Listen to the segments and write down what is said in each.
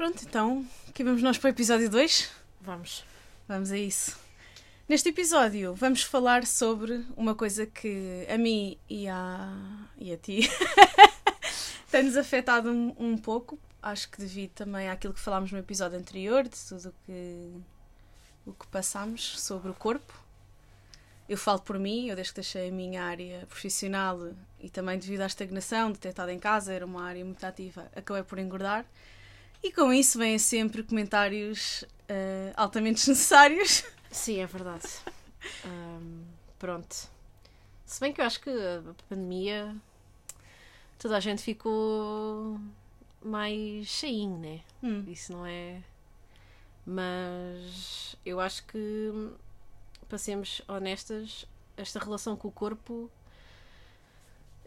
Pronto, então, aqui vamos nós para o episódio 2. Vamos. Vamos a isso. Neste episódio vamos falar sobre uma coisa que a mim e a, e a ti tem-nos afetado um, um pouco. Acho que devido também àquilo que falámos no episódio anterior, de tudo o que, o que passámos sobre o corpo. Eu falo por mim, eu desde que deixei a minha área profissional e também devido à estagnação de ter estado em casa, era uma área muito ativa, acabei por engordar. E com isso vêm sempre comentários uh, altamente desnecessários. Sim, é verdade. Um, pronto. Se bem que eu acho que a pandemia toda a gente ficou mais cheinho, né? Hum. Isso não é. Mas eu acho que, para sermos honestas, esta relação com o corpo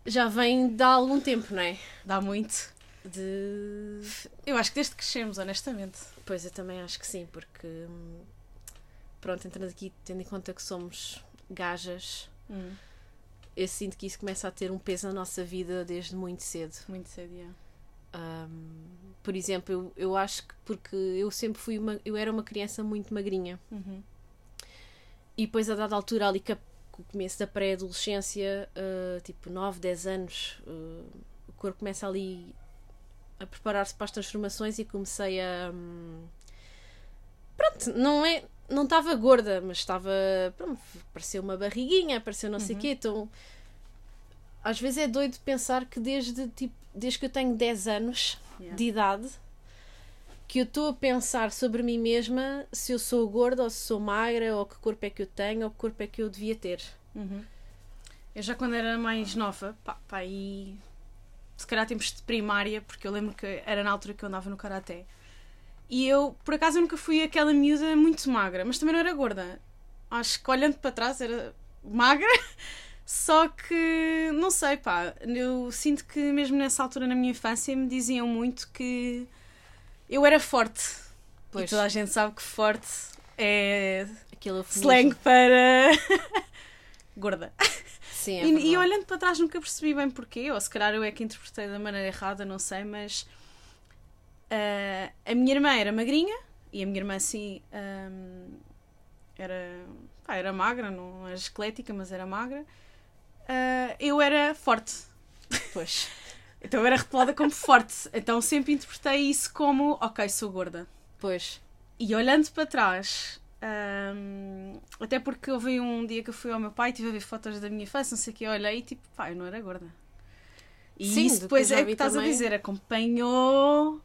já vem de há algum tempo, não é? Dá muito. De. Eu acho que desde que crescemos, honestamente. Pois eu também acho que sim, porque. hum, Pronto, entrando aqui, tendo em conta que somos gajas, Hum, eu sinto que isso começa a ter um peso na nossa vida desde muito cedo. muito cedo, yeah. Um, por exemplo, eu, eu acho que porque eu sempre fui uma. Eu era uma criança muito magrinha. Uhum. E depois, a dada altura, ali com o começo da pré-adolescência, uh, tipo 9, 10 anos, uh, o corpo começa ali a preparar-se para as transformações e comecei a. hum, pronto, não é. Não estava gorda, mas estava. Pronto, apareceu uma barriguinha, apareceu não sei o quê, então. Às vezes é doido pensar que desde, tipo, desde que eu tenho 10 anos Yeah. de idade que eu estou a pensar sobre mim mesma se eu sou gorda ou se sou magra ou que corpo é que eu tenho ou que corpo é que eu devia ter. Uhum. Eu já quando era mais nova, pá, pá, e se calhar tempos de primária, porque eu lembro que era na altura que eu andava no karaté. E eu, por acaso, eu nunca fui aquela miúda muito magra, mas também não era gorda. Acho que olhando para trás era magra, só que não sei, pá, eu sinto que mesmo nessa altura na minha infância me diziam muito que eu era forte. Pois. E toda a gente sabe que forte é Aquilo é slang para gorda. Sim, é E, e olhando para trás nunca percebi bem porquê, ou se calhar eu é que interpretei da maneira errada, não sei, mas ah, a minha irmã era magrinha e a minha irmã sim ahm, era, pá, era magra, não era esquelética, mas era magra. Ah, eu era forte, Pois. então eu era rotulada como forte, então sempre interpretei isso como ok, sou gorda. Pois. E olhando para trás, hum, até porque houve um dia que eu fui ao meu pai e estive a ver fotos da minha infância, não sei o que, olhei e tipo, pá, eu não era gorda. E Sim, isso depois é o que estás também. a dizer, acompanhou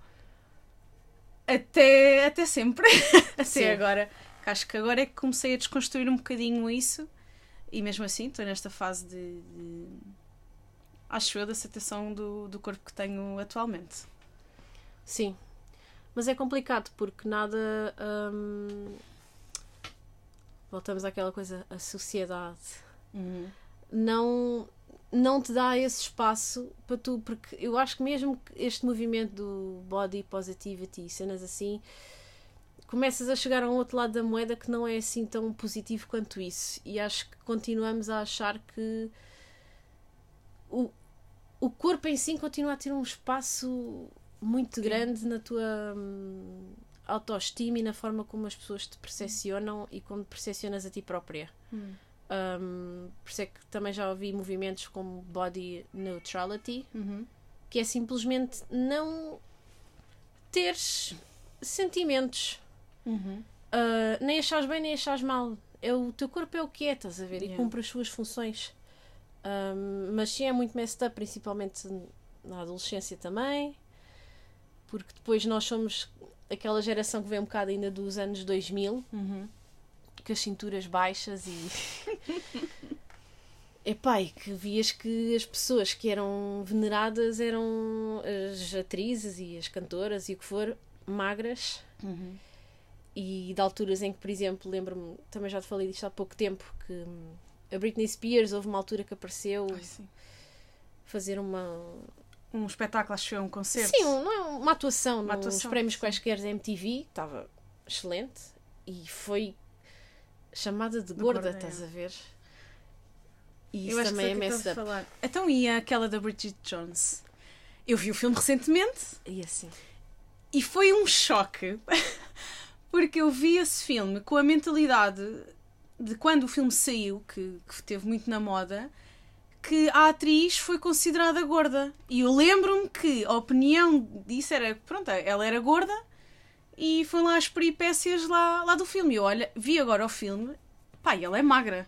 até, até sempre, até Sim. agora. Acho que agora é que comecei a desconstruir um bocadinho isso e mesmo assim estou nesta fase de, de acho eu, de aceitação do, do corpo que tenho atualmente. Sim. Mas é complicado porque nada. hum, Voltamos àquela coisa, a sociedade. Não não te dá esse espaço para tu, porque eu acho que mesmo que este movimento do body positivity e cenas assim, começas a chegar a um outro lado da moeda que não é assim tão positivo quanto isso. E acho que continuamos a achar que o, o corpo em si continua a ter um espaço muito grande na tua hum, autoestima e na forma como as pessoas te percepcionam e como percepcionas a ti própria. Um, por isso é que também já ouvi movimentos como body neutrality, Uhum. que é simplesmente não teres sentimentos, Uhum. Uh, nem achares bem nem achares mal. É o teu corpo é o que é, estás a ver? E Yeah. cumpre as suas funções. Um, mas sim, é muito messed up, principalmente na adolescência também, porque depois nós somos aquela geração que vem um bocado ainda dos anos 2000, Uhum. com as cinturas baixas e. Epá, e que vias que as pessoas que eram veneradas eram as atrizes e as cantoras e o que for, magras. Uhum. E de alturas em que, por exemplo, lembro-me, também já te falei disto há pouco tempo, que a Britney Spears houve uma altura que apareceu Ai, fazer uma. Um espetáculo, acho que foi um concerto. Sim, não é uma atuação Uma nos atuação, prémios quaisquer da MTV, estava excelente e foi chamada de De gorda, gorda, estás é. a ver? E isso também é messed up. falar. Então, e aquela da Bridget Jones? Eu vi o filme recentemente E assim. E foi um choque, porque eu vi esse filme com a mentalidade de quando o filme saiu, que, que teve muito na moda, que a atriz foi considerada gorda. E eu lembro-me que a opinião disso era, pronto, ela era gorda e foi lá as peripécias lá, lá do filme. Eu olha, vi agora o filme, pá, e ela é magra.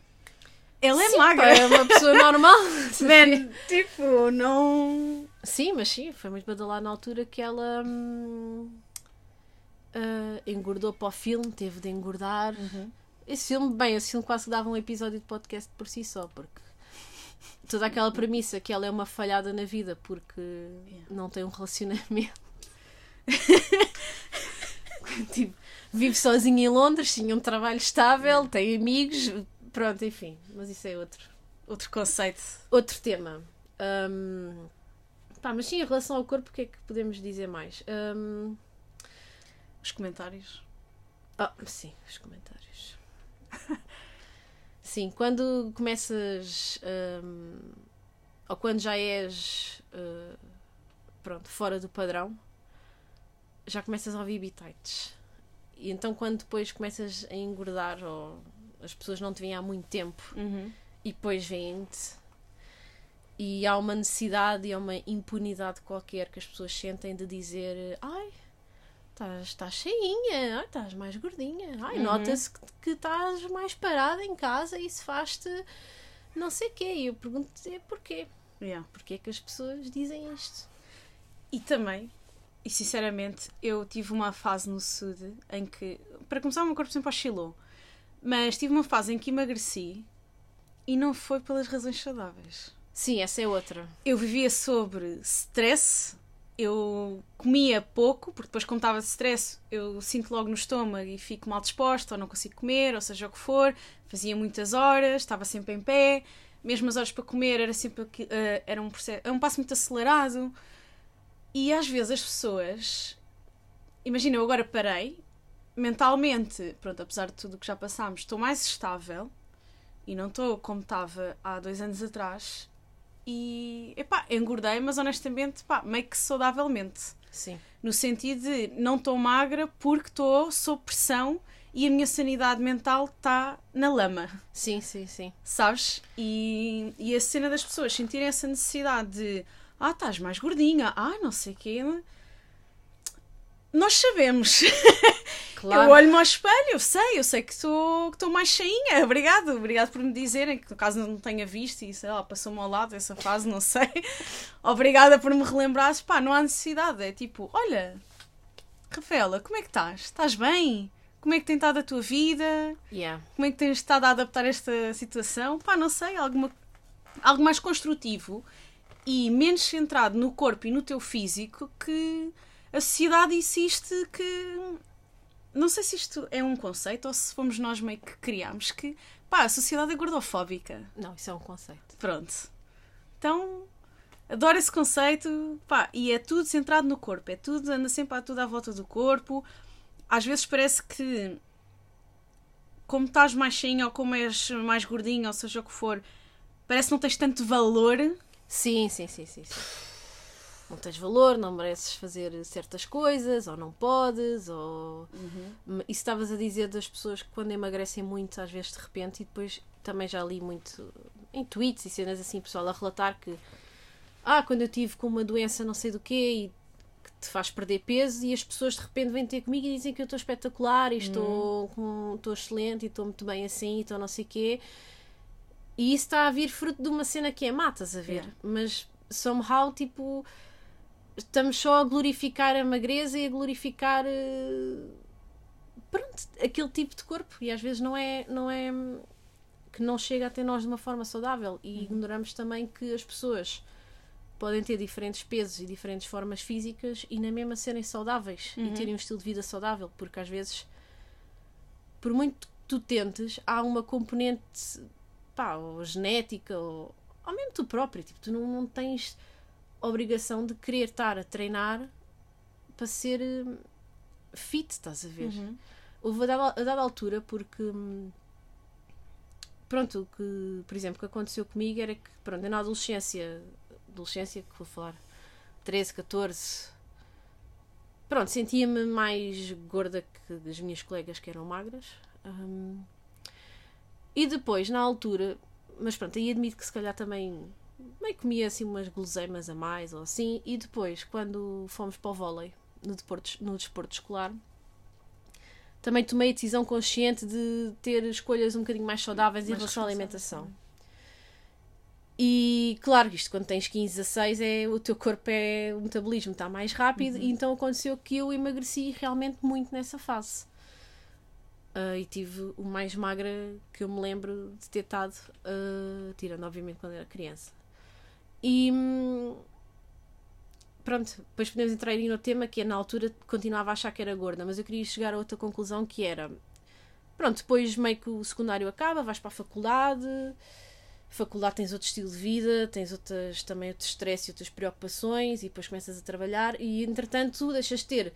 Ela é Sim, magra. pá, é uma pessoa normal. Man, tipo, não. Sim, mas sim, foi muito badalado na altura que ela hum, ah, engordou para o filme, teve de engordar. Esse filme, bem, esse filme quase que dava um episódio de podcast por si só, porque toda aquela premissa que ela é uma falhada na vida porque não tem um relacionamento. tipo, vive sozinha em Londres, tinha um trabalho estável, tem amigos, pronto, enfim, mas isso é outro, Outro conceito. outro tema. Hum, pá, mas sim, em relação ao corpo, o que é que podemos dizer mais? Hum, Os comentários. ah, sim, os comentários. sim, quando começas. hum, ou quando já és. uh, pronto, fora do padrão, já começas a ouvir bitites. E então, quando depois começas a engordar, ou as pessoas não te veem há muito tempo, Uhum. e depois vêm-te e há uma necessidade e há uma impunidade qualquer que as pessoas sentem de dizer ai, estás, estás cheinha, ai, estás mais gordinha, ai, Uhum. nota-se que, que estás mais parada em casa e isso faz-te não sei o quê. E eu pergunto porquê? Yeah. Porquê que as pessoas dizem isto? E também, e sinceramente, eu tive uma fase no Sud em que, para começar, o meu corpo sempre oscilou. Mas tive uma fase em que emagreci e não foi pelas razões saudáveis. Sim, essa é outra. Eu vivia sobre stress, eu comia pouco, porque depois, como estava de stress, eu sinto logo no estômago e fico mal disposta, ou não consigo comer, ou seja o que for. Fazia muitas horas, estava sempre em pé, mesmo as horas para comer era sempre eh, era um, processo, um passo muito acelerado. E às vezes as pessoas. Imagina, eu agora parei, mentalmente, pronto, apesar de tudo o que já passámos, estou mais estável e não estou como estava há dois anos atrás. E, epá, engordei, mas honestamente, pá, meio que saudavelmente. Sim. No sentido de não estou magra porque estou sob pressão e a minha sanidade mental está na lama, Sim, sim, sim. sabes? E, e a cena das pessoas sentirem essa necessidade de ah, estás mais gordinha, ah, não sei o quê. Nós sabemos. Claro. Eu olho-me ao espelho, eu sei, eu sei que estou que mais cheinha. Obrigado, obrigado por me dizerem que no caso não tenha visto e sei lá, passou-me ao lado essa fase, não sei. Obrigada por me relembrares. Pá, não há necessidade. É tipo, olha, Rafaela, como é que estás? Estás bem? Como é que tem estado a tua vida? Yeah. Como é que tens estado a adaptar esta situação? Pá, não sei, alguma, algo mais construtivo e menos centrado no corpo e no teu físico que a sociedade insiste que. Não sei se isto é um conceito ou se fomos nós meio que criámos que. Pá, a sociedade é gordofóbica. Não, isso é um conceito. Pronto. Então, adoro esse conceito. Pá, e é tudo centrado no corpo. É tudo, anda sempre a tudo à volta do corpo. Às vezes parece que, como estás mais cheinha ou como és mais gordinha, ou seja o que for, parece que não tens tanto valor. Sim, sim, sim, sim, sim. Não tens valor, não mereces fazer certas coisas, ou não podes, ou. Isso estavas a dizer das pessoas que quando emagrecem muito, às vezes de repente, e depois também já li muito em tweets e cenas assim, pessoal a relatar que. Ah, quando eu tive com uma doença não sei do quê e que te faz perder peso e as pessoas de repente vêm ter comigo e dizem que eu estou espetacular e estou, com, estou excelente e estou muito bem assim e estou não sei o quê. E isso está a vir fruto de uma cena que é estás a ver? Yeah. Mas somehow, tipo, estamos só a glorificar a magreza e a glorificar eh, pronto, aquele tipo de corpo. E às vezes não é, não é que não chega até nós de uma forma saudável. E ignoramos também que as pessoas podem ter diferentes pesos e diferentes formas físicas e na mesma serem saudáveis e terem um estilo de vida saudável, porque às vezes por muito que tu tentes, há uma componente pá, ou genética ou, ou mesmo tu próprio, tipo, tu não, não tens obrigação de querer estar a treinar para ser hum, fit, estás a ver? Houve a dada, a dada altura porque hum, pronto, o que, por exemplo, o que aconteceu comigo era que, pronto, eu na adolescência, adolescência que vou falar, 13, 14, pronto, sentia-me mais gorda que as minhas colegas que eram magras. Um, e depois, na altura, mas pronto, aí admito que se calhar também meio comia assim umas guloseimas a mais ou assim. E depois, quando fomos para o vôlei, no desporto, no desporto escolar, também tomei a decisão consciente de ter escolhas um bocadinho mais saudáveis mais em relação à alimentação. E claro, isto quando tens 15, 16, é, o teu corpo é. o metabolismo está mais rápido, uhum. e então aconteceu que eu emagreci realmente muito nessa fase. Uh, e tive o mais magra que eu me lembro de ter estado, uh, tirando obviamente quando era criança. E hum, pronto, depois podemos entrar aí no tema que é na altura continuava a achar que era gorda, mas eu queria chegar a outra conclusão que era pronto, depois meio que o secundário acaba, vais para a faculdade faculdade tens outro estilo de vida, tens outras, também outro stress e outras preocupações, e depois começas a trabalhar, e entretanto deixas de ter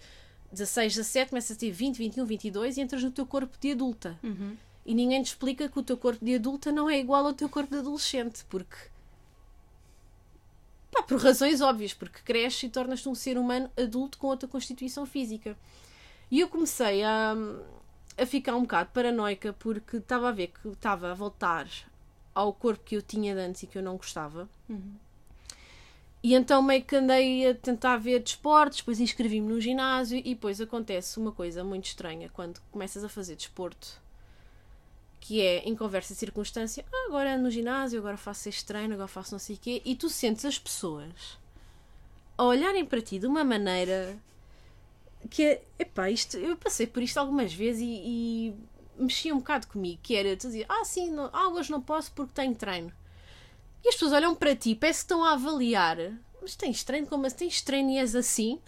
16, 17, começas a ter 20, 21, 22 e entras no teu corpo de adulta. Uhum. E ninguém te explica que o teu corpo de adulta não é igual ao teu corpo de adolescente, porque. Pá, por razões óbvias, porque cresces e tornas-te um ser humano adulto com outra constituição física. E eu comecei a, a ficar um bocado paranoica porque estava a ver que estava a voltar ao corpo que eu tinha de antes e que eu não gostava. Uhum. E então meio que andei a tentar ver desportos, depois inscrevi-me no ginásio e depois acontece uma coisa muito estranha quando começas a fazer desporto, que é em conversa e circunstância, ah, agora no ginásio, agora faço este treino, agora faço não sei o quê, e tu sentes as pessoas a olharem para ti de uma maneira que é, epá, isto, eu passei por isto algumas vezes e, e mexia um bocado comigo, que era dizer, ah sim, não, ah, hoje não posso porque tenho treino. E as pessoas olham para ti, parece que estão a avaliar, mas tens treino, como assim? Tens treino e és assim?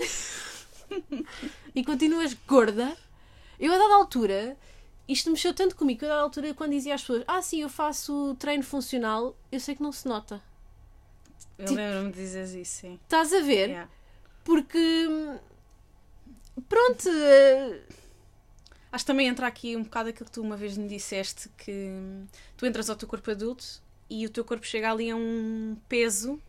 e continuas gorda? Eu a dada altura, isto mexeu tanto comigo, que a dada altura quando dizia às pessoas, ah sim, eu faço treino funcional, eu sei que não se nota. Eu tipo, lembro-me de dizer isso, sim. Estás a ver? Yeah. Porque pronto, eh, Acho que também entra aqui um bocado aquilo que tu uma vez me disseste, que tu entras ao teu corpo adulto e o teu corpo chega ali a um peso.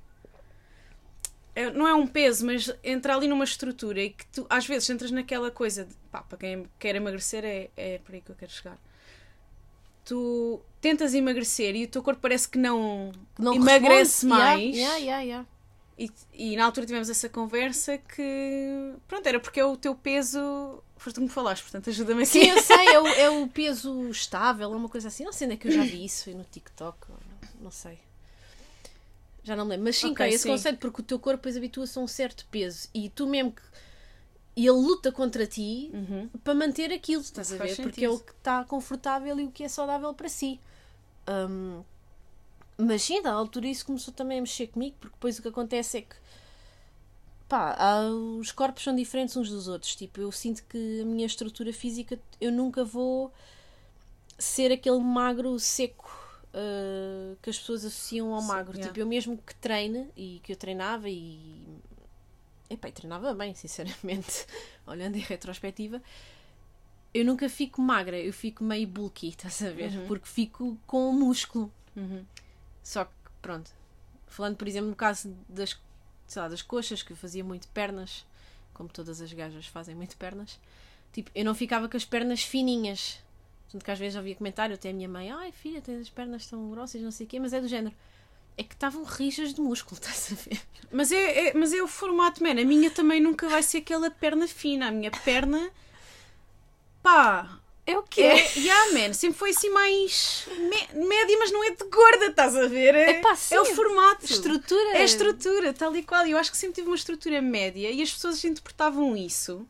É, não é um peso, mas entra ali numa estrutura e que tu às vezes entras naquela coisa de, pá, para quem quer emagrecer é, é por aí que eu quero chegar. Tu tentas emagrecer e o teu corpo parece que não, não emagrece responde. mais. Yeah, yeah, yeah, e, e na altura tivemos essa conversa que pronto, era porque é o teu peso foste tu que me falaste, portanto ajuda-me aqui. Sim, eu sei, é o, é o peso estável, é uma coisa assim. Não sei onde é que eu já vi isso, foi no TikTok, não sei. Já não me lembro. Mas sim, okay, esse sim. conceito, porque o teu corpo depois habitua-se a um certo peso e tu mesmo que. Ele luta contra ti uhum. para manter aquilo, estás a ver? Sentido. Porque é o que está confortável e o que é saudável para si. Um, mas sim, da altura isso começou também a mexer comigo, porque depois o que acontece é que pá, há, os corpos são diferentes uns dos outros. Tipo, eu sinto que a minha estrutura física, eu nunca vou ser aquele magro seco uh, que as pessoas associam ao magro. yeah. Tipo, eu mesmo que treine e que eu treinava e. Epá, e treinava bem, sinceramente, olhando em retrospectiva. Eu nunca fico magra, eu fico meio bulky, estás a ver? Uhum. Porque fico com músculo. Uhum. Só que, pronto, falando, por exemplo, no caso das sei lá, das coxas, que eu fazia muito pernas, como todas as gajas fazem muito pernas, tipo, eu não ficava com as pernas fininhas. Tanto que às vezes ouvia comentário até a minha mãe, ai filha, tens as pernas tão grossas, não sei o quê, mas é do género. É que estavam rijas de músculo, estás a ver? Mas é, é, mas é o formato, man. A minha também nunca vai ser aquela perna fina. A minha perna. pá. É o quê? É, yeah, man, sempre foi assim mais me, média, mas não é de gorda, estás a ver? É, Epá, sim, é o formato. Estrutura. É a estrutura, tal e qual. Eu acho que sempre tive uma estrutura média e as pessoas interpretavam isso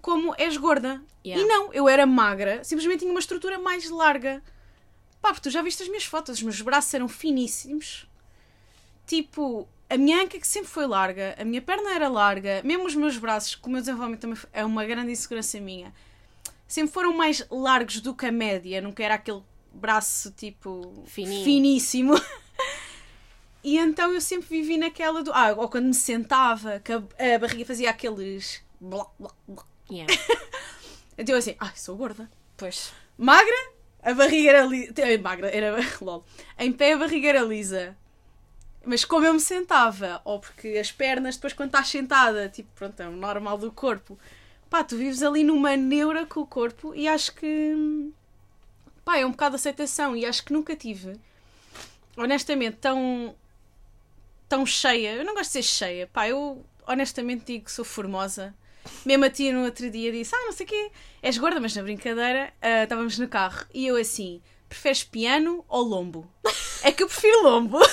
como és gorda. Yeah. E não, eu era magra, simplesmente tinha uma estrutura mais larga. Pá, porque tu já viste as minhas fotos, os meus braços eram finíssimos. Tipo, a minha anca que sempre foi larga, a minha perna era larga, mesmo os meus braços, como o meu desenvolvimento também é uma grande insegurança minha sempre foram mais largos do que a média, nunca era aquele braço tipo Fininho. finíssimo. e então eu sempre vivi naquela do. Ah, ou quando me sentava, que a, a barriga fazia aqueles. Blá, blá, blá. Yeah. Então eu assim, ai, sou gorda. Pois. Magra, a barriga era lisa. Magra, era. Lol. Em pé a barriga era lisa. Mas como eu me sentava, ou porque as pernas, depois quando estás sentada, tipo, pronto, é o normal do corpo, pá, tu vives ali numa neura com o corpo e acho que, pá, é um bocado de aceitação e acho que nunca tive, honestamente, tão, tão cheia. Eu não gosto de ser cheia, pá, eu honestamente digo que sou formosa. Mesmo a tia no outro dia disse, ah, não sei o quê, és gorda, mas na brincadeira, ah, estávamos no carro e eu assim, preferes piano ou lombo? É que eu prefiro lombo.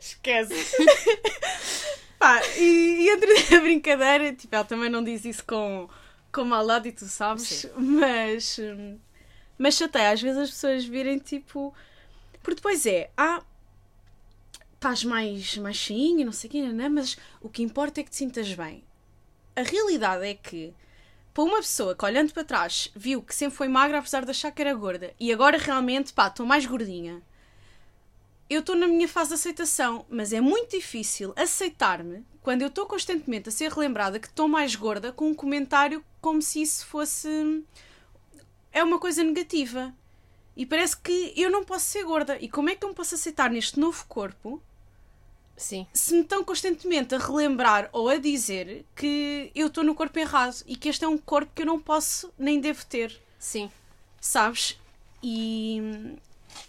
Esquece. Pá, e, e entre a brincadeira, tipo, ela também não diz isso com, com maldade e tu sabes, Sim. mas. hum, Mas chateia às vezes as pessoas virem tipo. Porque depois é, ah, estás mais, mais cheinho, não sei o quê, não, mas o que importa é que te sintas bem. A realidade é que, para uma pessoa que olhando para trás viu que sempre foi magra apesar de achar que era gorda e agora realmente, pá, estou mais gordinha. Eu estou na minha fase de aceitação, mas é muito difícil aceitar-me quando eu estou constantemente a ser relembrada que estou mais gorda com um comentário como se isso fosse. é uma coisa negativa. E parece que eu não posso ser gorda. E como é que eu me posso aceitar neste novo corpo Sim. se me estão constantemente a relembrar ou a dizer que eu estou no corpo errado e que este é um corpo que eu não posso nem devo ter, Sim. sabes? E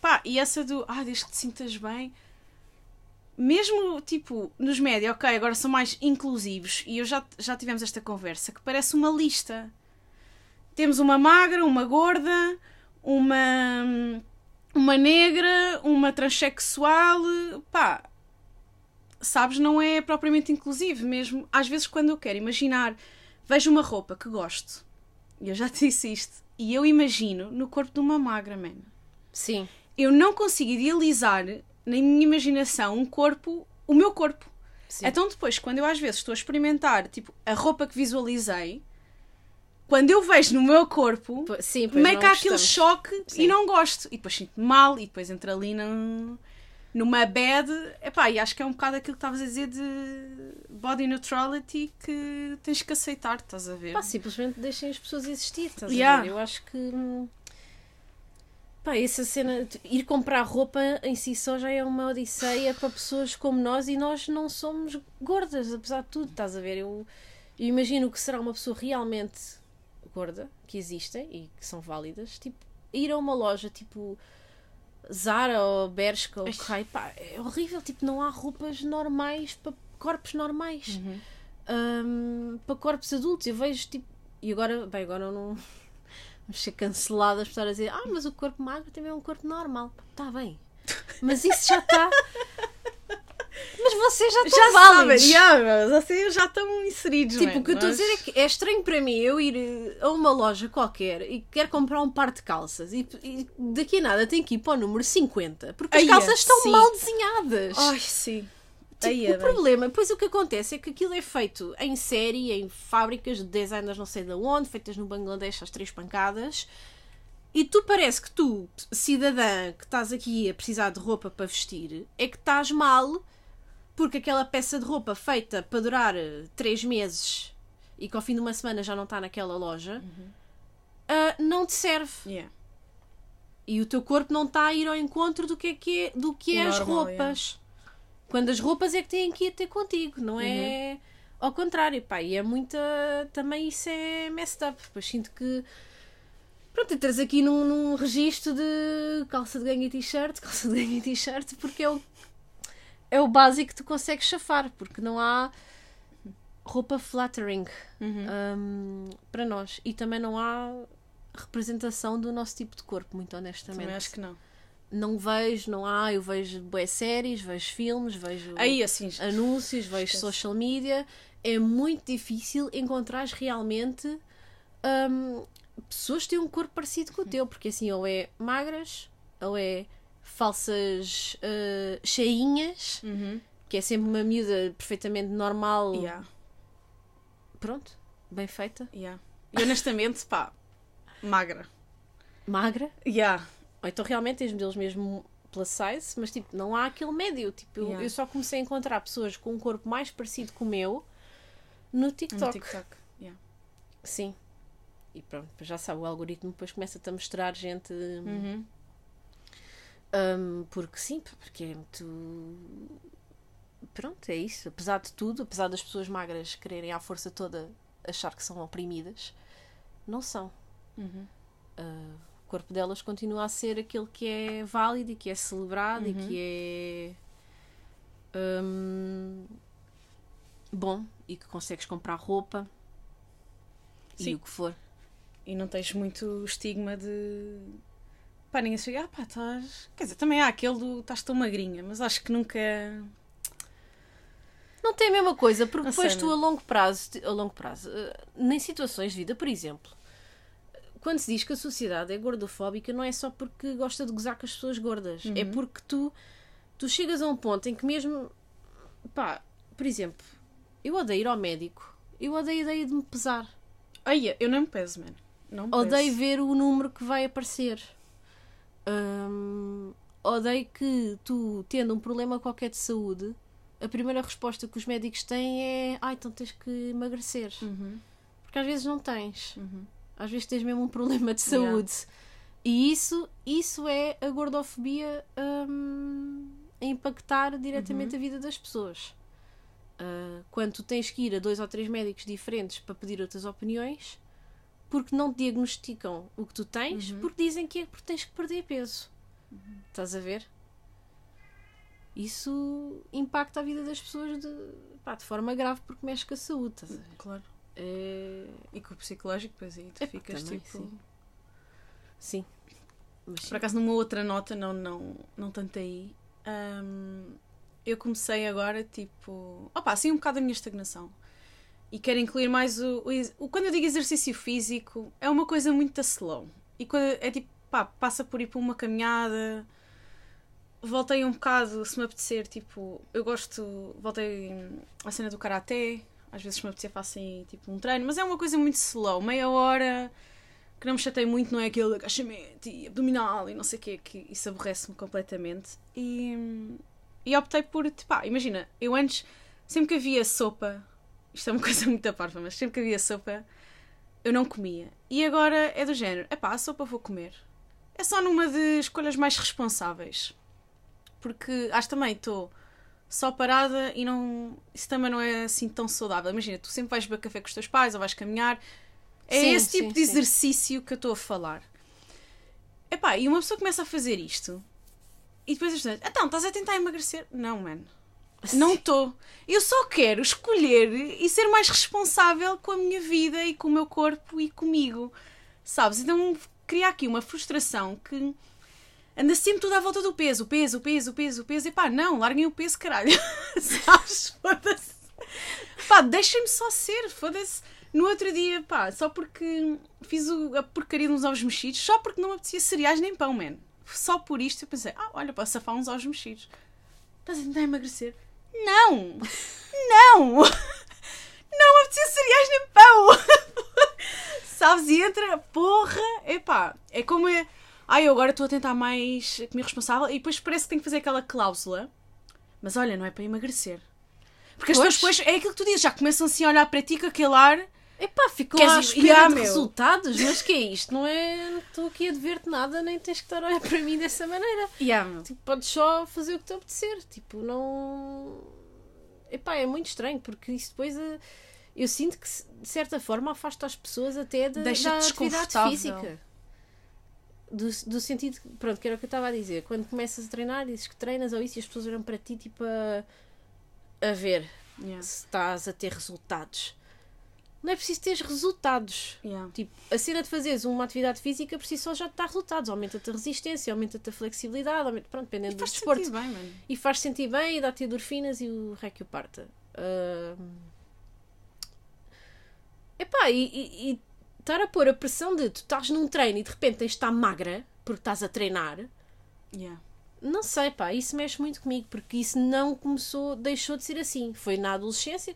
pá, e essa do ah, desde que te sintas bem, mesmo tipo nos média, ok, agora são mais inclusivos e eu já, já tivemos esta conversa que parece uma lista. Temos uma magra, uma gorda, uma uma negra, uma transexual, pá, sabes, não é propriamente inclusivo mesmo. Às vezes, quando eu quero imaginar, vejo uma roupa que gosto, e eu já te disse isto, e eu imagino no corpo de uma magra, man. Sim. Eu não consigo idealizar na minha imaginação um corpo, o meu corpo. Sim. Então, depois, quando eu às vezes estou a experimentar tipo, a roupa que visualizei, quando eu vejo no meu corpo, Po- Sim, meio que há aquele choque Sim. e não gosto. E depois sinto-me mal e depois entra ali num, numa bad. Epá, e acho que é um bocado aquilo que estavas a dizer de body neutrality que tens que aceitar, estás a ver? Pá, simplesmente deixem as pessoas existir, estás Yeah. a ver? Eu acho que. hum, Pá, essa cena. de Ir comprar roupa em si só já é uma odisseia para pessoas como nós e nós não somos gordas, apesar de tudo, estás a ver? Eu, eu imagino que será uma pessoa realmente gorda, que existem e que são válidas, tipo, ir a uma loja tipo. Zara ou Bershka ou Ai. Kai, pá, é horrível, tipo, não há roupas normais para corpos normais hum, para corpos adultos. Eu vejo tipo. E agora, bem, agora eu não. Vamos ser canceladas por estar a dizer, ah, mas o corpo magro também é um corpo normal. Está bem. Mas isso já está. Mas vocês já estão já válidos. sabem, yeah, assim já estão inseridos. Tipo, man, o que eu estou a dizer é que é estranho para mim eu ir eh, a uma loja qualquer e quero comprar um par de calças e, e daqui a nada tenho que ir para o número 50 porque as Aia, calças estão sim. mal desenhadas. Ai, sim. Tipo, o é bem. problema, depois o que acontece é que aquilo é feito em série, em fábricas de designers não sei de onde, feitas no Bangladesh às três pancadas, e tu parece que tu, cidadã, que estás aqui a precisar de roupa para vestir, é que estás mal porque aquela peça de roupa feita para durar eh, três meses e que ao fim de uma semana já não está naquela loja, ah, não te serve. Yeah. E o teu corpo não está a ir ao encontro do que é, que é, do que é O as normal, roupas. Quando as roupas é que têm que ir ter contigo, não é ao contrário. Pá, e é muita. Também isso é messed up. Depois sinto que. Pronto, entras aqui num, num registro de calça de ganho e t-shirt, calça de ganho e t-shirt, porque é o, é o básico que tu consegues chafar, porque não há roupa flattering hum, para nós. E também não há representação do nosso tipo de corpo, muito honestamente. Também acho que não. Não vejo, não há, eu vejo boas séries, vejo filmes, vejo Aí assim, anúncios, vejo Esquece. social media. É muito difícil encontrar realmente hum, pessoas que têm um corpo parecido com o teu, porque assim, ou é magras, ou é falsas uh, cheinhas, Uhum. que é sempre uma miúda perfeitamente normal, Yeah, pronto, bem feita, yeah. E honestamente, pá, magra. magra. Yeah. Ou então realmente tens modelos mesmo plus size, mas tipo, não há aquele médio. Tipo, eu, Yeah. eu só comecei a encontrar pessoas com um corpo mais parecido com o meu no TikTok. No TikTok. Yeah. Sim. E pronto, já sabe, o algoritmo depois começa-te a mostrar gente Uhum. Um, porque sim, porque é muito. Pronto, é isso. Apesar de tudo, apesar das pessoas magras quererem à força toda achar que são oprimidas, não são. Uhum. Uh, o corpo delas continua a ser aquele que é válido e que é celebrado Uhum. e que é hum, bom e que consegues comprar roupa Sim. e o que for. E não tens muito estigma de. Pá, ninguém chega, ah pá, estás. Quer dizer, também há aquele do estás tão magrinha, mas acho que nunca. Não tem a mesma coisa, porque Não depois sei, tu a longo prazo, a longo prazo, eh, em situações de vida, por exemplo, quando se diz que a sociedade é gordofóbica, não é só porque gosta de gozar com as pessoas gordas, é Uhum. porque tu, tu chegas a um ponto em que mesmo, pá, por exemplo, eu odeio ir ao médico, eu odeio a ideia de me pesar, Ai, eu não me peso, mano. Não me odeio peso. ver o número que vai aparecer. Hum, odeio que tu, tendo um problema qualquer de saúde, a primeira resposta que os médicos têm é: ai, então tens que emagrecer. Uhum, Porque às vezes não tens. uhum. Às vezes tens mesmo um problema de Yeah. saúde. E isso, isso é a gordofobia hum, a impactar diretamente a vida das pessoas. Ah, quando tu tens que ir a dois ou três médicos diferentes para pedir outras opiniões, porque não te diagnosticam o que tu tens, porque dizem que é porque tens que perder peso. Estás a ver? Isso impacta a vida das pessoas de, pá, de forma grave porque mexe com a saúde. Estás a ver? Claro. É, E com o psicológico, depois aí tu É, ficas também, tipo. sim. Sim. Mas. Por acaso, numa outra nota, não, não, não tanto aí, hum, eu comecei agora, tipo. Opa, assim um bocado a minha estagnação. E quero incluir mais o, o, Quando eu digo exercício físico, é uma coisa muito a slow. E quando é tipo, pá, passa por ir para uma caminhada. Voltei um bocado, se me apetecer, tipo, eu gosto. Voltei à cena do karaté. Às vezes, se me apetecer, faço assim, tipo, um treino. Mas é uma coisa muito slow, meia hora que não me chatei muito, não é aquele agachamento e abdominal e não sei o quê, que isso aborrece-me completamente. E, e optei por, tipo, pá, imagina, eu antes, sempre que havia sopa, isto é uma coisa muito parva, mas sempre que havia sopa, eu não comia. E agora é do género, é pá, a sopa vou comer. É só numa de escolhas mais responsáveis. Porque acho também estou só parada e não. Isso também não é assim tão saudável. Imagina, tu sempre vais beber café com os teus pais ou vais caminhar. É Sim, esse tipo sim, de sim. exercício que eu estou a falar. Epá, e uma pessoa começa a fazer isto e depois as pessoas, então, estás a tentar emagrecer? Não, mano. Não estou. Eu só quero escolher e ser mais responsável com a minha vida e com o meu corpo e comigo. Sabes? Então cria aqui uma frustração que anda sempre tudo à volta do peso, o peso, o peso, o peso, o peso. E pá, não, larguem o peso, caralho. Sabes? Foda-se. Pá, deixem-me só ser, foda-se. No outro dia, pá, só porque fiz a porcaria de uns ovos mexidos, só porque não me apetecia cereais nem pão, man. Só por isto eu pensei, ah, olha, posso safar uns ovos mexidos. Estás a tentar emagrecer? Não! Não! Não apetecia cereais nem pão! Sabes? E entra, porra, epá, é como é. Ai, eu agora estou a tentar mais comer responsável e depois parece que tenho que fazer aquela cláusula. Mas olha, não é para emagrecer. Porque as Pois. pessoas depois, é aquilo que tu dizes, já começam assim a olhar para ti com aquele ar. Epá, ficam Queres à espera de meu. resultados, mas que é isto? Não é. Não estou aqui a dever-te nada, nem tens que estar a olhar para mim dessa maneira. Yeah, meu. Tipo, podes só fazer o que te apetecer. Tipo, não. Epá, é muito estranho, porque isso depois. eh, Eu sinto que, de certa forma, afasta as pessoas até da, Deixa-te da atividade física. Do, do sentido. Pronto, que era o que eu estava a dizer. Quando começas a treinar, dizes que treinas ou isso, e as pessoas olham para ti, tipo, a, a ver Yeah. se estás a ter resultados. Não é preciso ter resultados. Yeah. Tipo, a cena de fazeres uma atividade física por si só já te dá resultados. Aumenta-te a resistência, aumenta-te a flexibilidade, aumenta, pronto, dependendo do desporto. bem, mano. E faz sentir bem e dá-te endorfinas e o rei que o parta. Ahm. Epá, e, e, e estar a pôr a pressão de tu estás num treino e de repente tens de estar magra porque estás a treinar. Yeah. Não sei, pá, isso mexe muito comigo, porque isso não começou, deixou de ser assim. Foi na adolescência,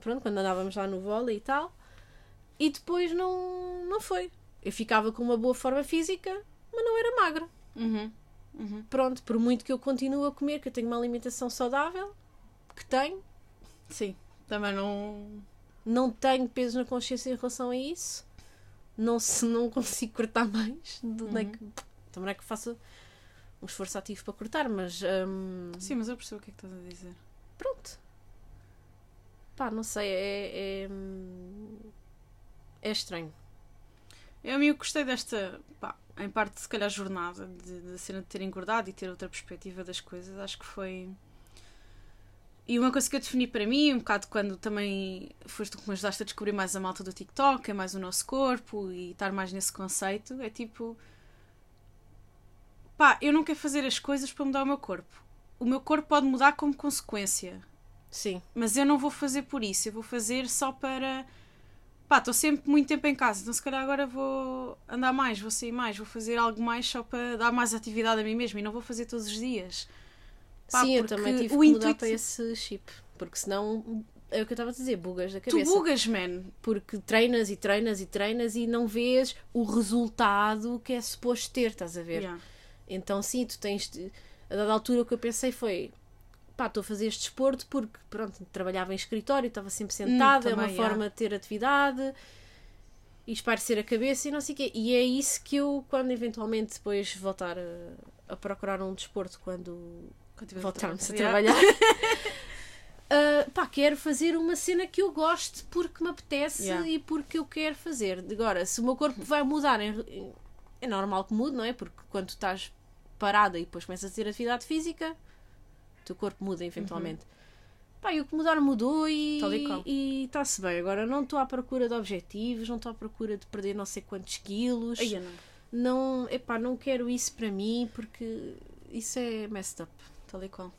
pronto, quando andávamos lá no vôlei e tal, e depois não, não foi. Eu ficava com uma boa forma física, mas não era magra. Uhum. Uhum. Pronto, por muito que eu continue a comer, que eu tenho uma alimentação saudável, que tenho, Sim. Também não. não tenho peso na consciência em relação a isso, não, se, não consigo cortar mais, de, nem que, também é que faço um esforço ativo para cortar, mas hum, Sim, mas eu percebo o que é que estás a dizer. pronto. Pá, não sei, é. É, é estranho. Eu, eu gostei desta, pá, em parte, se calhar, jornada de, de cena de ter engordado e ter outra perspectiva das coisas. Acho que foi. E uma coisa que eu defini para mim, um bocado quando também foste que me ajudaste a descobrir mais a malta do TikTok, é mais o nosso corpo e estar mais nesse conceito, é tipo. Pá, eu não quero fazer as coisas para mudar o meu corpo. O meu corpo pode mudar como consequência. Sim, Mas eu não vou fazer por isso, eu vou fazer só para. Pá, estou sempre muito tempo em casa, então se calhar agora vou andar mais, vou sair mais, vou fazer algo mais só para dar mais atividade a mim mesmo e não vou fazer todos os dias. Pá, sim, eu também tive que mudar intuito- para esse chip. Porque senão, é o que eu estava a dizer, bugas da Tu cabeça. bugas, man. Porque treinas e treinas e treinas e não vês o resultado que é suposto ter, estás a ver? Yeah. Então sim, tu tens. A dada altura o que eu pensei foi pá, estou a fazer este desporto porque, pronto, trabalhava em escritório, estava sempre sentada, é uma também, forma de ter atividade e espairecer a cabeça e não sei o quê. E é isso que eu, quando eventualmente depois voltar a, a procurar um desporto, quando Quando voltarmos a Yeah. trabalhar, ah, pá, quero fazer uma cena que eu goste porque me apetece Yeah. e porque eu quero fazer. Agora, se o meu corpo vai mudar, é normal que mude, não é? Porque quando estás parada e depois começas a ter atividade física, teu corpo muda eventualmente. Pá, e o que mudar mudou e está-se bem. Agora não estou à procura de objetivos, não estou à procura de perder não sei quantos quilos. Ai, eu não. Não, epá, não quero isso para mim porque isso é messed up. Tal e qual.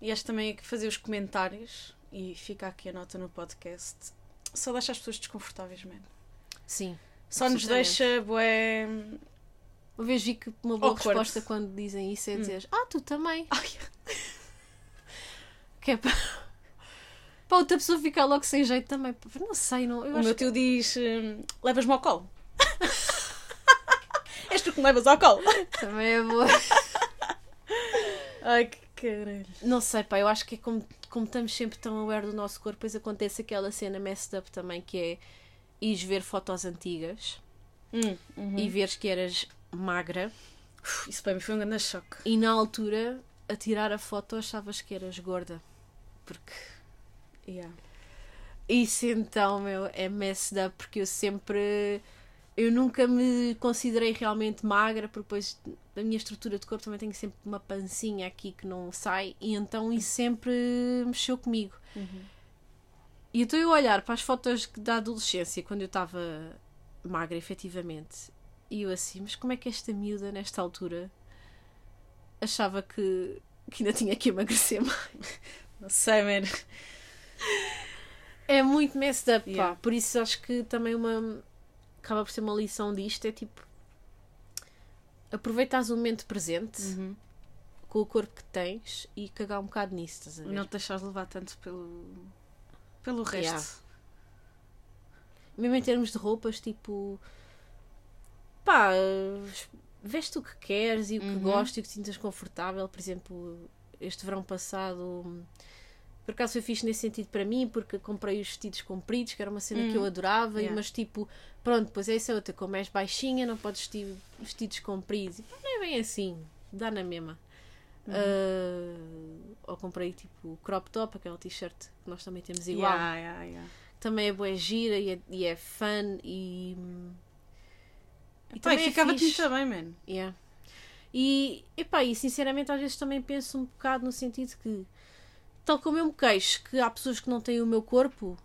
E acho também que fazer os comentários e fica aqui a nota no podcast só deixa as pessoas desconfortáveis, man. Sim. Só nos deixa, bué. Uma vez vi que uma boa Awkward. resposta quando dizem isso é dizer Ah, tu também. Ai, Que é para, para outra pessoa ficar logo sem jeito também. Não sei, não. O meu que- tio diz: hum, levas-me ao colo. És tu que me levas ao colo. também é boa. Ai, que caralho. Não sei, pá, eu acho que é como, como estamos sempre tão aware do nosso corpo, depois acontece aquela cena messed up também que é ires ver fotos antigas Hum, uhum. e veres que eras magra Isso para mim foi um grande choque. e na altura a tirar a foto achavas que eras gorda. Porque Yeah. Isso então, meu, é messed up porque eu sempre. Eu nunca me considerei realmente magra, porque depois da minha estrutura de corpo também tenho sempre uma pancinha aqui que não sai, e então isso sempre mexeu comigo. Uhum. E então eu olhar para as fotos da adolescência, quando eu estava magra, efetivamente, e eu assim, mas como é que esta miúda, nesta altura, achava que, que ainda tinha que emagrecer mais? Não sei, man. É muito messed up, Yeah. pá. Por isso acho que também uma. Acaba por ser uma lição disto: é tipo. Aproveitas o momento presente Uhum. com o corpo que tens e cagar um bocado nisso, estás a ver? Não te deixares levar tanto pelo, pelo resto. Yeah. Mesmo em termos de roupas, tipo. Pá, veste o que queres e o que Uhum. gostas e o que te sintas confortável. Por exemplo, este verão passado. Por acaso foi fixe nesse sentido para mim, porque comprei os vestidos compridos, que era uma cena que eu Uhum. adorava, e- Yeah. mas tipo, pronto, pois é essa outra, como és baixinha, não podes vestir vestidos compridos. E, pá, não é bem assim, dá na mesma. Uhum. Ah, ou comprei tipo crop top, aquela t-shirt que nós também temos igual Yeah, yeah, também é boa gira e é, e é fun e. E também é ficava-te fixe. muito bem, man. Yeah. E, epá, e sinceramente às vezes também penso um bocado no sentido que, tal como eu me queixo que há pessoas que não têm o meu corpo,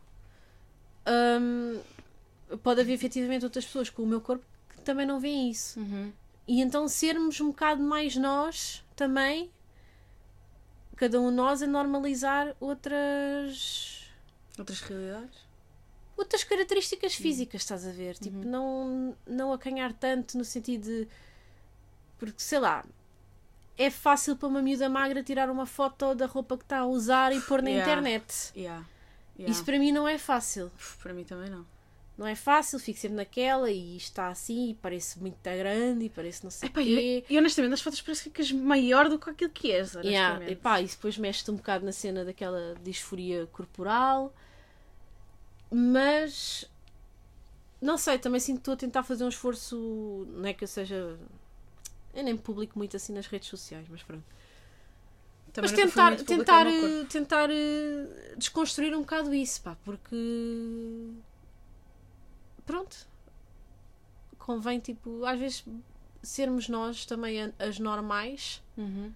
hum, pode haver efetivamente outras pessoas com o meu corpo que também não veem isso. Uhum. E então sermos um bocado mais nós também, cada um de nós, a normalizar outras Outras realidades? Outras características físicas, estás a ver? Tipo, Uhum. não, não acanhar tanto no sentido de. Porque, sei lá, é fácil para uma miúda magra tirar uma foto da roupa que está a usar e pôr na Yeah. internet. Yeah. Yeah. Isso para mim não é fácil. Para mim também não. Não é fácil, fico sempre naquela e está assim e parece muito grande e parece não sei o quê. e, honestamente, nas fotos parece que ficas maior do que aquilo que és, Yeah, honestamente. epá, e depois mexe-te um bocado na cena daquela disforia corporal. Mas não sei, também sinto que estou a tentar fazer um esforço. Não é que eu seja Eu nem publico muito assim nas redes sociais, mas pronto. Também mas tentar, tentar, eh, tentar eh, desconstruir um bocado isso, pá, porque. Pronto. Convém, tipo, às vezes sermos nós também as normais Uhum.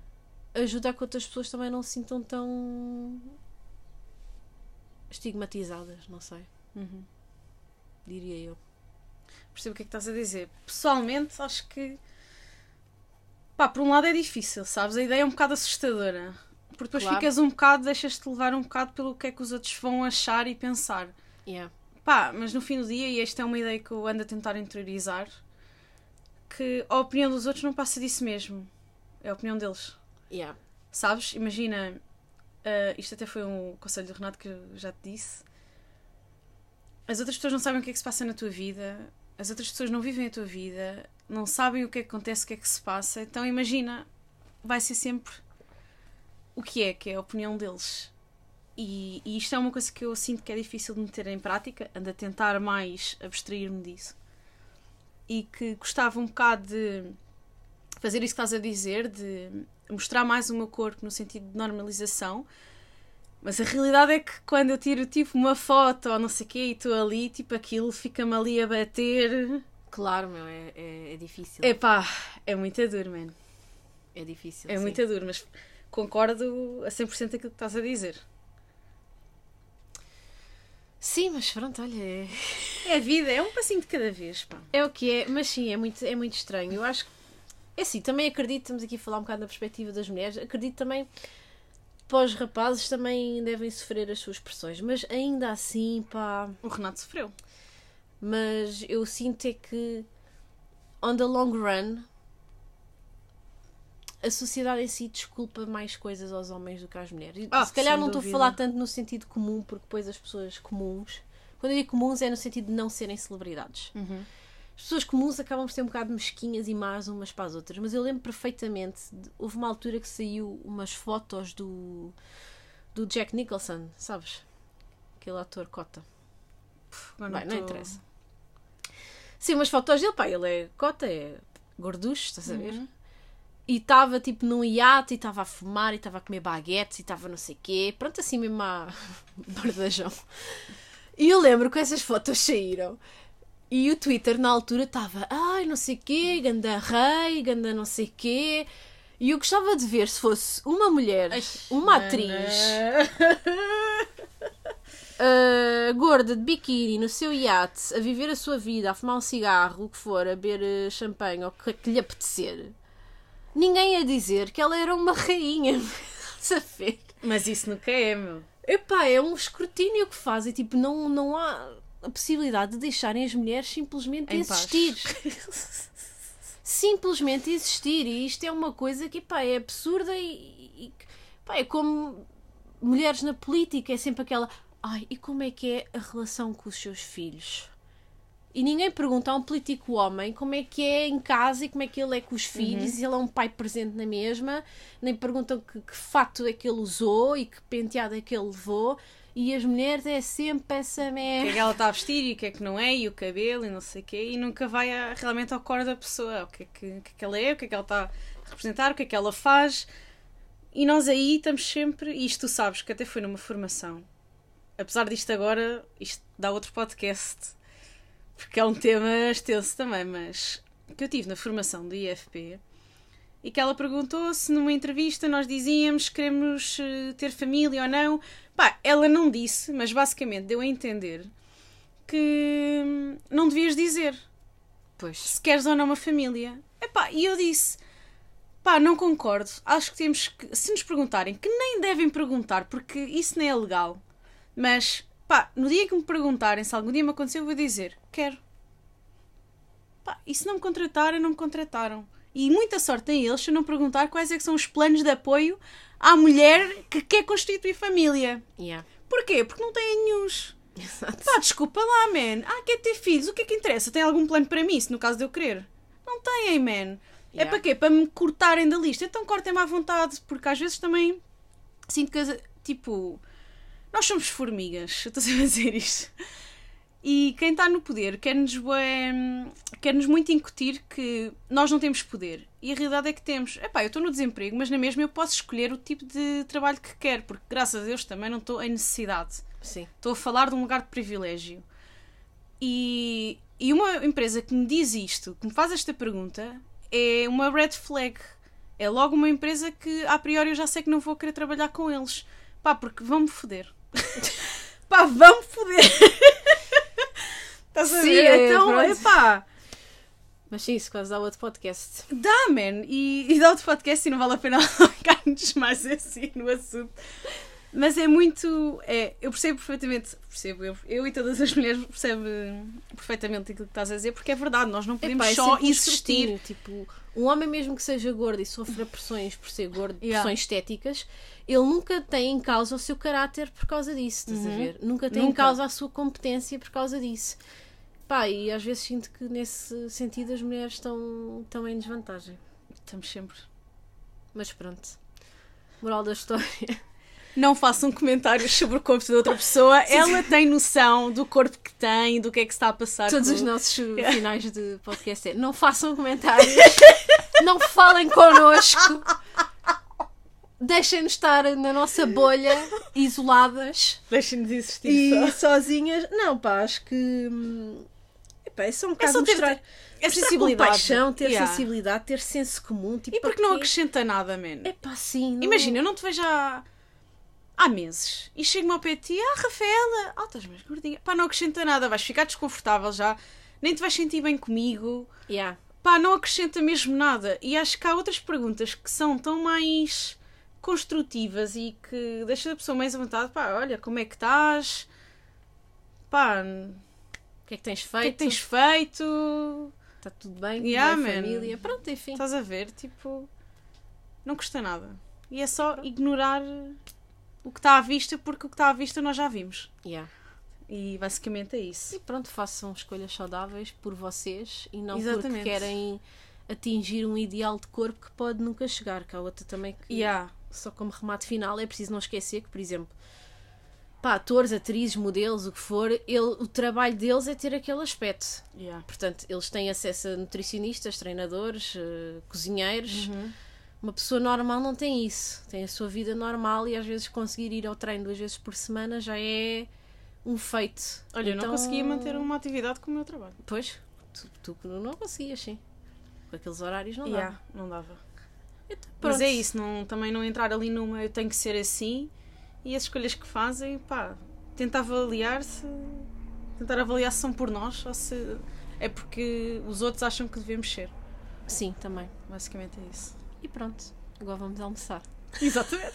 ajuda a que outras pessoas também não se sintam tão estigmatizadas, não sei, Uhum. diria eu. Percebo o que é que estás a dizer. Pessoalmente, acho que. Pá, por um lado é difícil, sabes? A ideia é um bocado assustadora. Porque depois Claro. ficas um bocado, deixas-te levar um bocado pelo que é que os outros vão achar e pensar. Yeah. Pá, mas no fim do dia, e esta é uma ideia que eu ando a tentar interiorizar, que a opinião dos outros não passa disso mesmo. É a opinião deles. Yeah. Sabes? Imagina, ah, isto até foi um conselho do Renato que eu já te disse. As outras pessoas não sabem o que é que se passa na tua vida, as outras pessoas não vivem a tua vida, não sabem o que é que acontece, o que é que se passa. Então imagina, vai ser sempre o que é, que é a opinião deles. E, e isto é uma coisa que eu sinto que é difícil de meter em prática, ando a tentar mais abstrair-me disso. E que gostava um bocado de fazer isso que estás a dizer, de mostrar mais o meu corpo no sentido de normalização. Mas a realidade é que quando eu tiro tipo uma foto ou não sei o quê e estou ali, tipo aquilo fica-me ali a bater. Claro, meu, é, é, é difícil. Epá, é muito duro, mano. É difícil. É sim. muito duro, mas concordo a 100% aquilo que estás a dizer. Sim, mas pronto, olha, é, É a vida, é um passinho de cada vez, pá. é o que é, mas sim, é muito, é muito estranho. Eu acho que. É assim, também acredito, estamos aqui a falar um bocado da perspectiva das mulheres, acredito também para os rapazes também devem sofrer as suas pressões, mas ainda assim, pá. O Renato sofreu. Mas eu sinto é que, on the long run, a sociedade em si desculpa mais coisas aos homens do que às mulheres. Ah, se calhar não estou a falar tanto no sentido comum, porque depois as pessoas comuns. Quando eu digo comuns é no sentido de não serem celebridades. As pessoas comuns acabam por ser um bocado mesquinhas e más umas para as outras, mas eu lembro perfeitamente. de- houve uma altura que saiu umas fotos do, do Jack Nicholson, sabes? Aquele ator cota. Agora Bem, não tô- interessa. Sim, umas fotos dele, pá, ele é cota, é gorducho, estás a ver? Uhum. E estava tipo num iate e estava a fumar e estava a comer baguetes e estava não sei quê. Pronto, assim mesmo a bardajão. E eu lembro que essas fotos saíram. E o Twitter na altura estava, ai, não sei quê, ganda rei, ganda não sei quê. E eu gostava de ver se fosse uma mulher, uma atriz, uh, gorda de biquíni no seu iate, a viver a sua vida, a fumar um cigarro, o que for, a beber uh, champanhe ou o que, que lhe apetecer. Ninguém ia dizer que ela era uma rainha. A? Mas isso nunca é, meu. Epá, é um escrutínio que fazem. Tipo, não, não há a possibilidade de deixarem as mulheres simplesmente Em paz. existir. simplesmente existir. E isto é uma coisa que pá, é absurda e, e pá, é como mulheres na política. É sempre aquela. Ai, e como é que é a relação com os seus filhos? E ninguém pergunta a um político homem como é que é em casa e como é que ele é com os filhos, e ele é um pai presente na mesma, nem perguntam que, que fato é que ele usou e que penteado é que ele levou. E as mulheres é sempre essa O que é merda. que ela está a vestir e o que é que não é, e o cabelo e não sei o quê, e nunca vai a- realmente ao core da pessoa. O que, é que, o que é que ela é, o que é que ela está a representar, o que é que ela faz. E nós aí estamos sempre, e isto tu sabes, que até foi numa formação. Apesar disto agora, isto dá outro podcast, porque é um tema extenso também, mas que eu tive na formação do IFP e que ela perguntou se numa entrevista nós dizíamos que queremos eh, ter família ou não. Pá, ela não disse, mas basicamente deu a entender que hum, não devias dizer Pois. se queres ou não uma família. Epá, e eu disse, pá, não concordo. Acho que temos que, se nos perguntarem, que nem devem perguntar, porque isso nem é legal. Mas, pá, no dia que me perguntarem se algum dia me aconteceu, eu vou dizer, quero. Pá, e se não me contratarem, não me contrataram. E muita sorte tem eles se eu não perguntar quais é que são os planos de apoio à mulher que quer constituir família. Yeah. Porquê? Porque não têm nenhuns. Exato. Pá, desculpa lá, man. Ah, quer ter filhos? O que é que interessa? Tem algum plano para mim, se no caso de eu querer? Não têm, man. É Yeah. para quê? Para me cortarem da lista. Então cortem-me à vontade, porque às vezes também sinto que, tipo, nós somos formigas. Eu estou a dizer isto. E quem está no poder quer-nos quer-nos muito incutir que nós não temos poder. E a realidade é que temos. Epá, eu estou no desemprego, mas na mesma eu posso escolher o tipo de trabalho que quero, porque graças a Deus também não estou em necessidade. Sim. Estou a falar de um lugar de privilégio. E, e uma empresa que me diz isto, que me faz esta pergunta, é uma red flag. É logo uma empresa que a priori eu já sei que não vou querer trabalhar com eles. Pá, porque vão-me foder. Pá, vão-me foder. Estás a Sim, ver? é, então, pronto. epá, Mas sim, isso quase dá outro podcast. dá, man. E, e dá outro podcast e não vale a pena alongar-nos mais assim no assunto. Mas é muito. É, eu percebo perfeitamente. Percebo, eu, eu e todas as mulheres percebem perfeitamente aquilo que estás a dizer, porque é verdade, nós não podemos Epá, é só um escrutínio, Tipo, um homem mesmo que seja gordo e sofra pressões por ser gordo, Yeah. pressões estéticas, ele nunca tem em causa o seu caráter por causa disso, estás a ver? Nunca tem em Nunca. causa a sua competência por causa disso. Pá, e às vezes sinto que nesse sentido as mulheres estão, estão em desvantagem. Estamos sempre. Mas pronto. Moral da história. Não façam comentários sobre o corpo de outra pessoa. Ela tem noção do corpo que tem, do que é que se está a passar. Todos com- os nossos finais de podcast é não façam comentários, não falem connosco, deixem-nos estar na nossa bolha, isoladas Deixem-nos existir e só. sozinhas. Não, pá, acho que. Hum, Epá, é só um bocado só ter- mostrar, É mostrar sensibilidade. compaixão, ter Yeah. sensibilidade, ter senso comum. Tipo, E porque não acrescenta nada, man? É pá, sim. Não... Imagina, eu não te vejo há, há meses e chego-me ao pé de ti, ah, Rafaela, ah, estás mais gordinha. Pá, não acrescenta nada, vais ficar desconfortável já, nem te vais sentir bem comigo. Yeah. Pá, não acrescenta mesmo nada. E acho que há outras perguntas que são tão mais construtivas e que deixam a pessoa mais à vontade. Pá, olha, como é que estás? Pá, que é que tens que feito? é que tens feito? Está tudo bem? Yeah, bem, família? Pronto, enfim. Estás a ver? Tipo, não custa nada. E é só ignorar o que está à vista, porque o que está à vista nós já vimos. Yeah. E basicamente é isso. E pronto, façam escolhas saudáveis por vocês e não Exatamente. porque querem atingir um ideal de corpo que pode nunca chegar. Que há outra também que, Yeah. só como remate final, é preciso não esquecer que, por exemplo, pá, atores, atrizes, modelos, o que for, ele, o trabalho deles é ter aquele aspecto. Yeah. Portanto, eles têm acesso a nutricionistas, treinadores, eh, cozinheiros. Uhum. Uma pessoa normal não tem isso. Tem a sua vida normal e às vezes conseguir ir ao treino duas vezes por semana já é um feito. Olha, eu não Então- conseguia manter uma atividade com o meu trabalho. Pois, tu, tu não conseguias, sim. Com aqueles horários não. Yeah, não dava. Então, Mas é isso, não, também não entrar ali numa eu tenho que ser assim e as escolhas que fazem, pá, tenta avaliar se. tentar avaliar se são por nós ou se é porque os outros acham que devemos ser. Sim, também. Basicamente é isso. E pronto, agora vamos almoçar. Exatamente.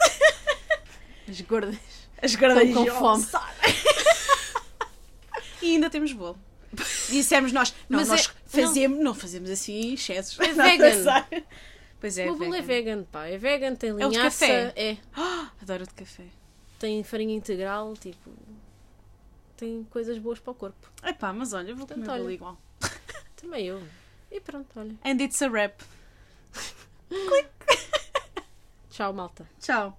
As gordas. As Estão com fome. e ainda temos bolo. Dissemos nós, não, Mas nós é- fazemos, não. fazemos assim excessos. É Não, vegan. não. Pois é, o bolo é vegan, pá. É vegan, tem É o de linhaça, café? é, Adoro o de café. Tem farinha integral, tipo. Tem coisas boas para o corpo. Epá, mas olha, vou Portanto, comer olha. igual. Também eu. E pronto, olha. And it's a wrap. Tchau, malta. Tchau.